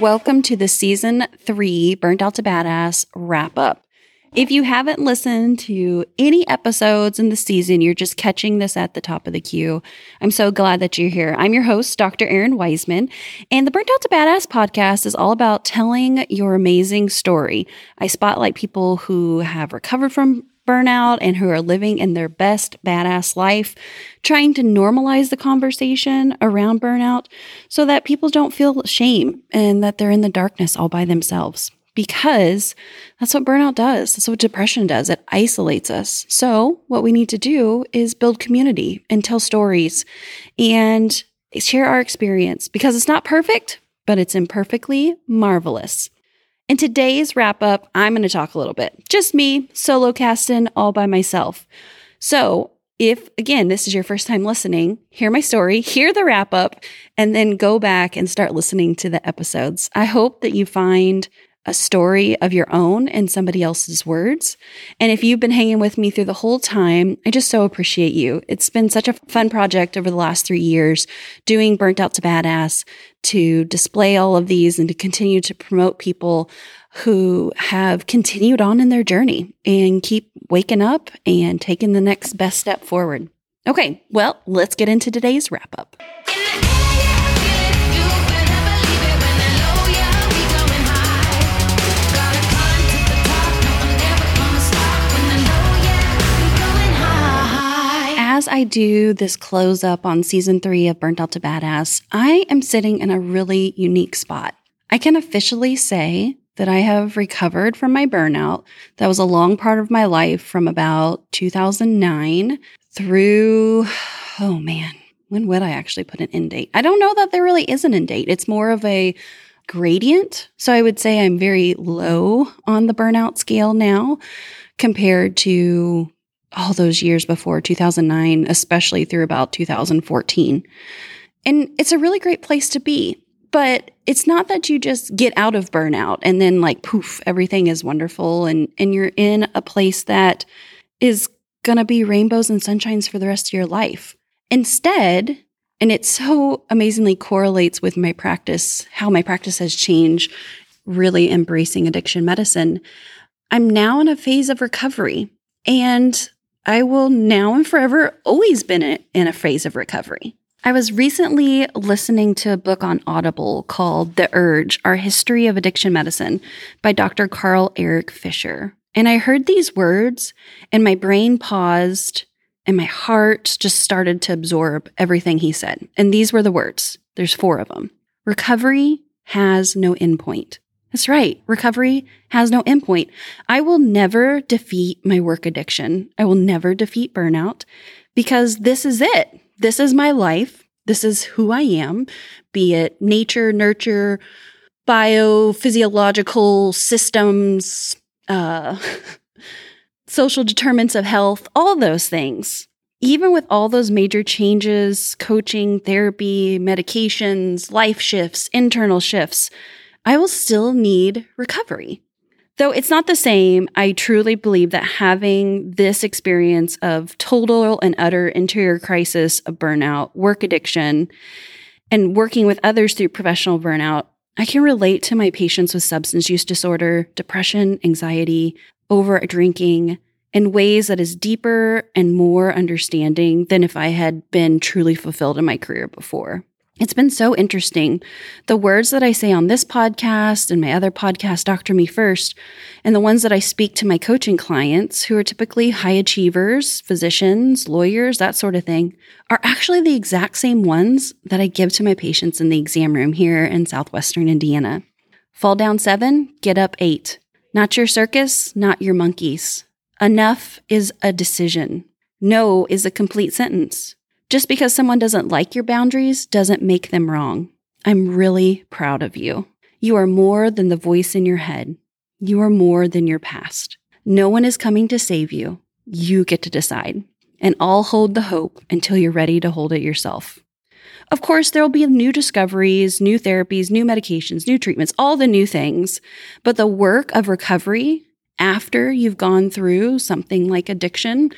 Welcome to the season three Burnt Out to Badass wrap up. If you haven't listened to any episodes in the season, you're just catching this at the top of the queue. I'm so glad that you're here. I'm your host, Dr. Errin Weisman, and the Burnt Out to Badass podcast is all about telling your amazing story. I spotlight people who have recovered from burnout and who are living in their best badass life, trying to normalize the conversation around burnout so that people don't feel shame and that they're in the darkness all by themselves. Because that's what burnout does. That's what depression does. It isolates us. So, what we need to do is build community and tell stories and share our experience because it's not perfect, but it's imperfectly marvelous. In today's wrap up, I'm going to talk a little bit. Just me, solo casting all by myself. So, if again, this is your first time listening, hear my story, hear the wrap up, and then go back and start listening to the episodes. I hope that you find a story of your own in somebody else's words. And if you've been hanging with me through the whole time, I just so appreciate you. It's been such a fun project over the last three years doing Burnt Out to Badass to display all of these and to continue to promote people who have continued on in their journey and keep waking up and taking the next best step forward. Okay, well, let's get into today's wrap up. As I do this close up on season three of Burnt Out to Badass, I am sitting in a really unique spot. I can officially say that I have recovered from my burnout. That was a long part of my life from about 2009 through, oh man, when would I actually put an end date? I don't know that there really is an end date. It's more of a gradient. So I would say I'm very low on the burnout scale now compared to all those years before 2009, especially through about 2014. And it's a really great place to be. But it's not that you just get out of burnout and then like poof, everything is wonderful and and you're in a place that is going to be rainbows and sunshines for the rest of your life. Instead, and it so amazingly correlates with my practice, how my practice has changed, really embracing addiction medicine. I'm now in a phase of recovery. And I will now and forever always been in a phase of recovery. I was recently listening to a book on Audible called The Urge Our History of Addiction Medicine by Dr. Carl Erik Fischer. And I heard these words, and my brain paused, and my heart just started to absorb everything he said. And these were the words there's four of them Recovery has no endpoint. That's right. Recovery has no endpoint. I will never defeat my work addiction. I will never defeat burnout because this is it. This is my life. This is who I am, be it nature, nurture, biophysiological systems, uh, social determinants of health, all those things. Even with all those major changes, coaching, therapy, medications, life shifts, internal shifts, I will still need recovery. Though it's not the same, I truly believe that having this experience of total and utter interior crisis of burnout, work addiction, and working with others through professional burnout, I can relate to my patients with substance use disorder, depression, anxiety, over drinking in ways that is deeper and more understanding than if I had been truly fulfilled in my career before. It's been so interesting. The words that I say on this podcast and my other podcast, Doctor Me First, and the ones that I speak to my coaching clients, who are typically high achievers, physicians, lawyers, that sort of thing, are actually the exact same ones that I give to my patients in the exam room here in Southwestern Indiana. Fall down seven, get up eight. Not your circus, not your monkeys. Enough is a decision. No is a complete sentence. Just because someone doesn't like your boundaries doesn't make them wrong. I'm really proud of you. You are more than the voice in your head. You are more than your past. No one is coming to save you. You get to decide. And I'll hold the hope until you're ready to hold it yourself. Of course, there will be new discoveries, new therapies, new medications, new treatments, all the new things. But the work of recovery after you've gone through something like addiction,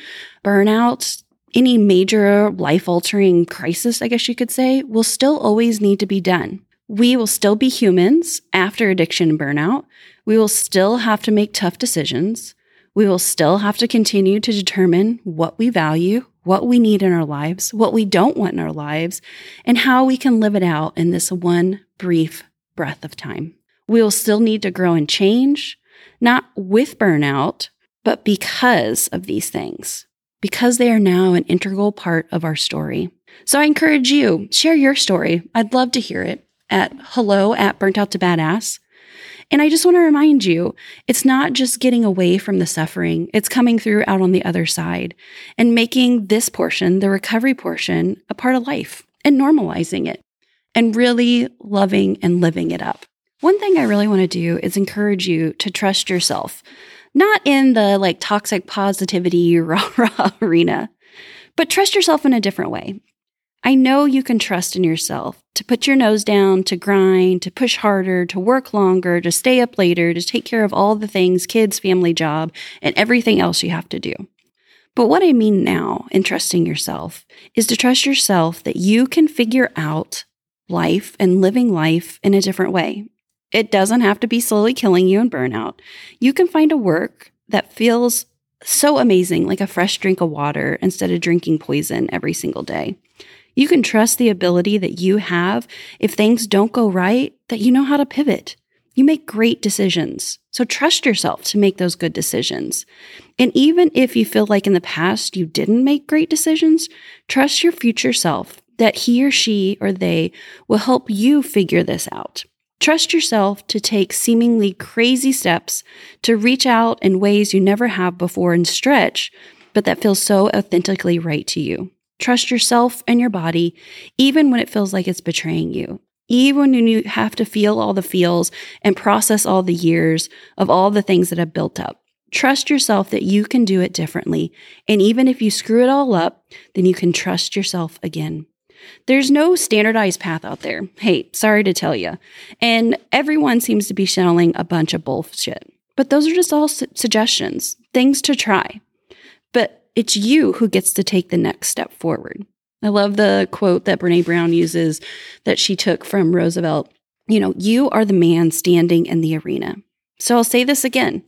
burnout, any major life altering crisis, I guess you could say, will still always need to be done. We will still be humans after addiction and burnout. We will still have to make tough decisions. We will still have to continue to determine what we value, what we need in our lives, what we don't want in our lives, and how we can live it out in this one brief breath of time. We will still need to grow and change, not with burnout, but because of these things, because they are now an integral part of our story. So I encourage you, share your story. I'd love to hear it at hello at burnt out to badass. And I just want to remind you, it's not just getting away from the suffering, it's coming through out on the other side and making this portion, the recovery portion, a part of life and normalizing it and really loving and living it up. One thing I really want to do is encourage you to trust yourself, not in the like toxic positivity rah rah arena, but trust yourself in a different way. I know you can trust in yourself to put your nose down, to grind, to push harder, to work longer, to stay up later, to take care of all the things kids, family, job, and everything else you have to do. But what I mean now in trusting yourself is to trust yourself that you can figure out life and living life in a different way. It doesn't have to be slowly killing you in burnout. You can find a work that feels so amazing, like a fresh drink of water, instead of drinking poison every single day. You can trust the ability that you have if things don't go right, that you know how to pivot. You make great decisions. So trust yourself to make those good decisions. And even if you feel like in the past you didn't make great decisions, trust your future self that he or she or they will help you figure this out. Trust yourself to take seemingly crazy steps to reach out in ways you never have before and stretch, but that feels so authentically right to you. Trust yourself and your body, even when it feels like it's betraying you. Even when you have to feel all the feels and process all the years of all the things that have built up. Trust yourself that you can do it differently. And even if you screw it all up, then you can trust yourself again. There's no standardized path out there. Hey, sorry to tell you. And everyone seems to be selling a bunch of bullshit. But those are just all su- suggestions, things to try. But it's you who gets to take the next step forward. I love the quote that Brene Brown uses that she took from Roosevelt. You know, you are the man standing in the arena. So I'll say this again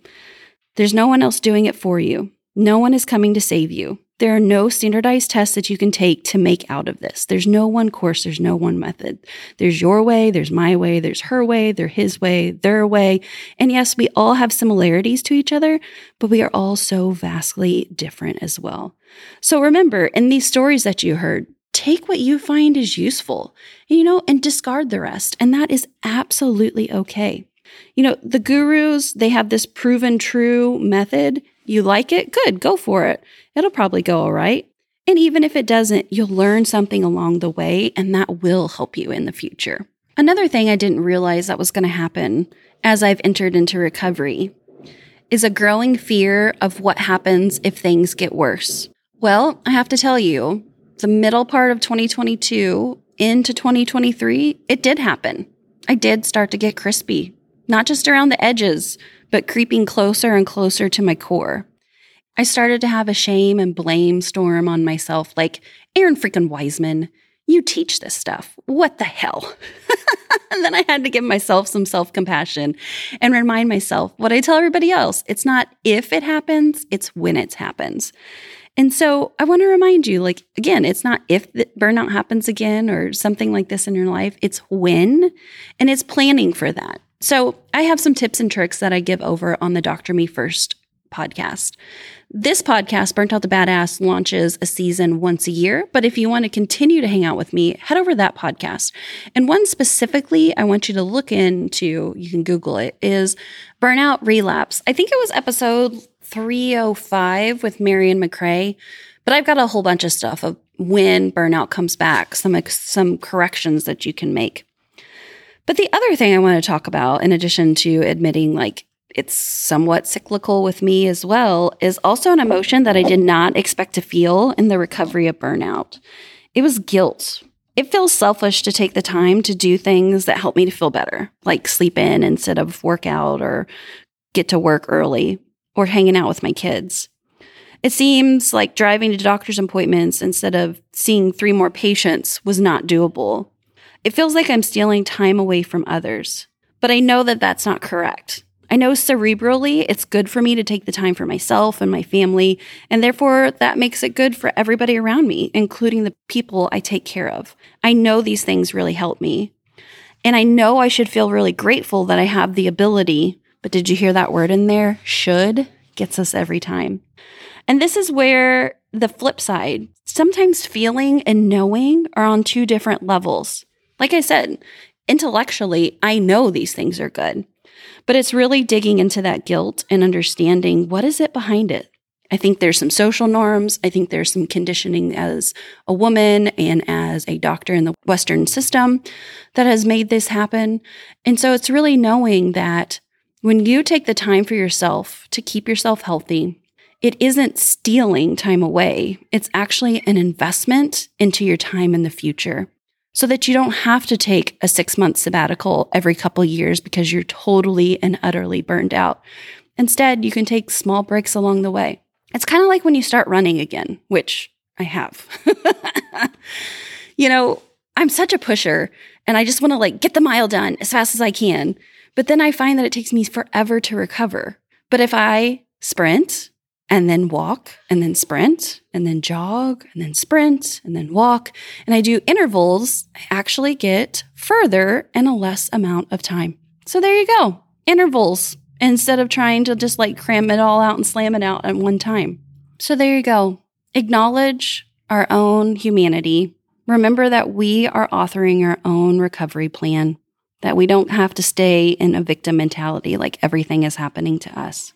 there's no one else doing it for you, no one is coming to save you. There are no standardized tests that you can take to make out of this. There's no one course, there's no one method. There's your way, there's my way, there's her way, there's his way, their way. And yes, we all have similarities to each other, but we are all so vastly different as well. So remember, in these stories that you heard, take what you find is useful, you know, and discard the rest. And that is absolutely okay. You know, the gurus, they have this proven true method. You like it? Good, go for it. It'll probably go all right. And even if it doesn't, you'll learn something along the way, and that will help you in the future. Another thing I didn't realize that was going to happen as I've entered into recovery is a growing fear of what happens if things get worse. Well, I have to tell you, the middle part of 2022 into 2023, it did happen. I did start to get crispy, not just around the edges, but creeping closer and closer to my core. I started to have a shame and blame storm on myself like, Errin freaking Weisman, you teach this stuff. What the hell? and then I had to give myself some self compassion and remind myself what I tell everybody else. It's not if it happens, it's when it happens. And so I want to remind you like, again, it's not if burnout happens again or something like this in your life, it's when, and it's planning for that. So I have some tips and tricks that I give over on the Doctor Me First podcast. This podcast, Burnt Out to Badass, launches a season once a year. But if you want to continue to hang out with me, head over to that podcast. And one specifically I want you to look into, you can Google it, is Burnout Relapse. I think it was episode 305 with Marion McRae. But I've got a whole bunch of stuff of when burnout comes back, some some corrections that you can make. But the other thing I want to talk about, in addition to admitting like it's somewhat cyclical with me as well, is also an emotion that I did not expect to feel in the recovery of burnout. It was guilt. It feels selfish to take the time to do things that help me to feel better, like sleep in instead of work out or get to work early or hanging out with my kids. It seems like driving to doctor's appointments instead of seeing three more patients was not doable. It feels like I'm stealing time away from others. But I know that that's not correct. I know cerebrally it's good for me to take the time for myself and my family, and therefore that makes it good for everybody around me, including the people I take care of. I know these things really help me. And I know I should feel really grateful that I have the ability, but did you hear that word in there? Should gets us every time. And this is where the flip side, sometimes feeling and knowing are on two different levels. Like I said, intellectually, I know these things are good. But it's really digging into that guilt and understanding what is it behind it. I think there's some social norms. I think there's some conditioning as a woman and as a doctor in the Western system that has made this happen. And so it's really knowing that when you take the time for yourself to keep yourself healthy, it isn't stealing time away. It's actually an investment into your time in the future so that you don't have to take a six month sabbatical every couple years because you're totally and utterly burned out. Instead, you can take small breaks along the way. It's kind of like when you start running again, which I have. you know, I'm such a pusher and I just want to like get the mile done as fast as I can. But then I find that it takes me forever to recover. But if I sprint and then walk and then sprint and then jog and then sprint and then walk and I do intervals, I actually get further in a less amount of time. So there you go. Intervals instead of trying to just like cram it all out and slam it out at one time. So there you go. Acknowledge our own humanity. Remember that we are authoring our own recovery plan, that we don't have to stay in a victim mentality like everything is happening to us.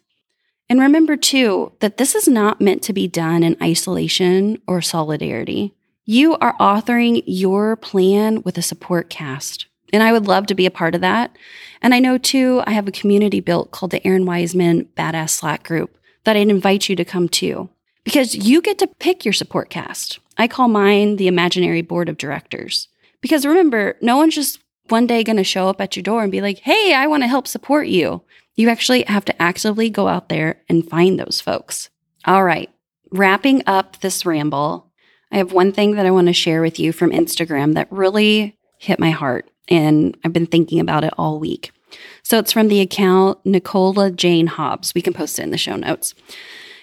And remember, too, that this is not meant to be done in isolation or solidarity. You are authoring your plan with a support cast. And I would love to be a part of that. And I know, too, I have a community built called the Errin Weisman Badass Slack group that I'd invite you to come to because you get to pick your support cast. I call mine the imaginary board of directors. Because remember, no one's just one day going to show up at your door and be like, hey, I want to help support you. You actually have to actively go out there and find those folks. All right, wrapping up this ramble, I have one thing that I want to share with you from Instagram that really hit my heart, and I've been thinking about it all week. So it's from the account Nicola Jane Hobbs. We can post it in the show notes.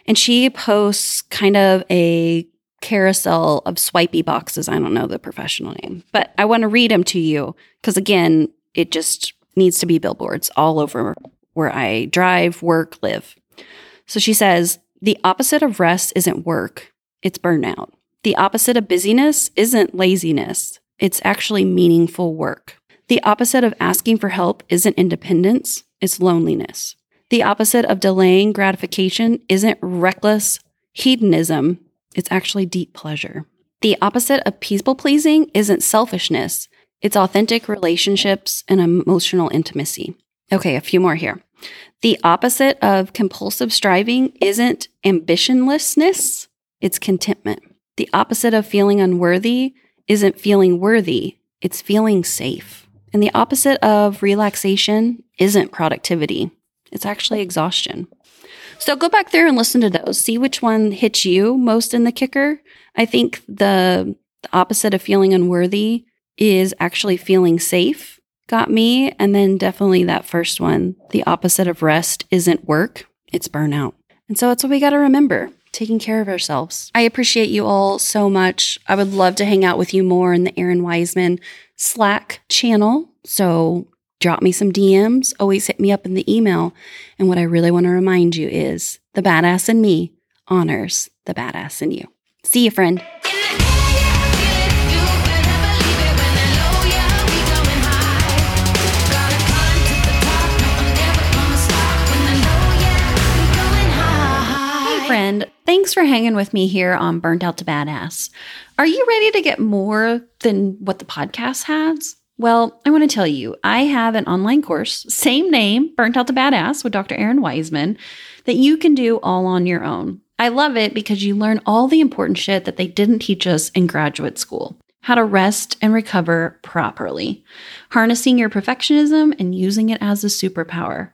And she posts kind of a carousel of swipey boxes. I don't know the professional name, but I want to read them to you because, again, it just needs to be billboards all over where I drive, work, live. So she says, the opposite of rest isn't work, it's burnout. The opposite of busyness isn't laziness, it's actually meaningful work. The opposite of asking for help isn't independence, it's loneliness. The opposite of delaying gratification isn't reckless hedonism, it's actually deep pleasure. The opposite of people pleasing isn't selfishness, it's authentic relationships and emotional intimacy. Okay, a few more here. The opposite of compulsive striving isn't ambitionlessness, it's contentment. The opposite of feeling unworthy isn't feeling worthy, it's feeling safe. And the opposite of relaxation isn't productivity, it's actually exhaustion. So go back there and listen to those. See which one hits you most in the kicker. I think the, the opposite of feeling unworthy is actually feeling safe got me. And then definitely that first one, the opposite of rest isn't work, it's burnout. And so it's what we got to remember taking care of ourselves. I appreciate you all so much. I would love to hang out with you more in the Errin Weisman Slack channel. So drop me some DMs, always hit me up in the email. And what I really want to remind you is the badass in me honors the badass in you. See you, friend. Friend. Thanks for hanging with me here on Burnt Out to Badass. Are you ready to get more than what the podcast has? Well, I want to tell you, I have an online course, same name, Burnt Out to Badass with Dr. Errin Weisman, that you can do all on your own. I love it because you learn all the important shit that they didn't teach us in graduate school how to rest and recover properly, harnessing your perfectionism and using it as a superpower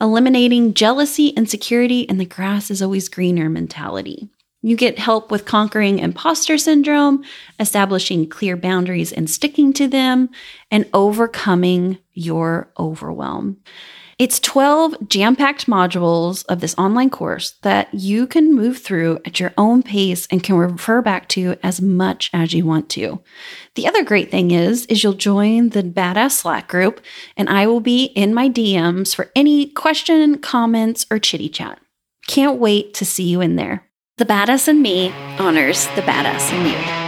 eliminating jealousy, insecurity, and the grass is always greener mentality. You get help with conquering imposter syndrome, establishing clear boundaries and sticking to them, and overcoming your overwhelm. It's 12 jam packed modules of this online course that you can move through at your own pace and can refer back to as much as you want to. The other great thing is, is you'll join the Badass Slack group and I will be in my DMs for any question, comments, or chitty chat. Can't wait to see you in there. The Badass in Me honors the Badass in You.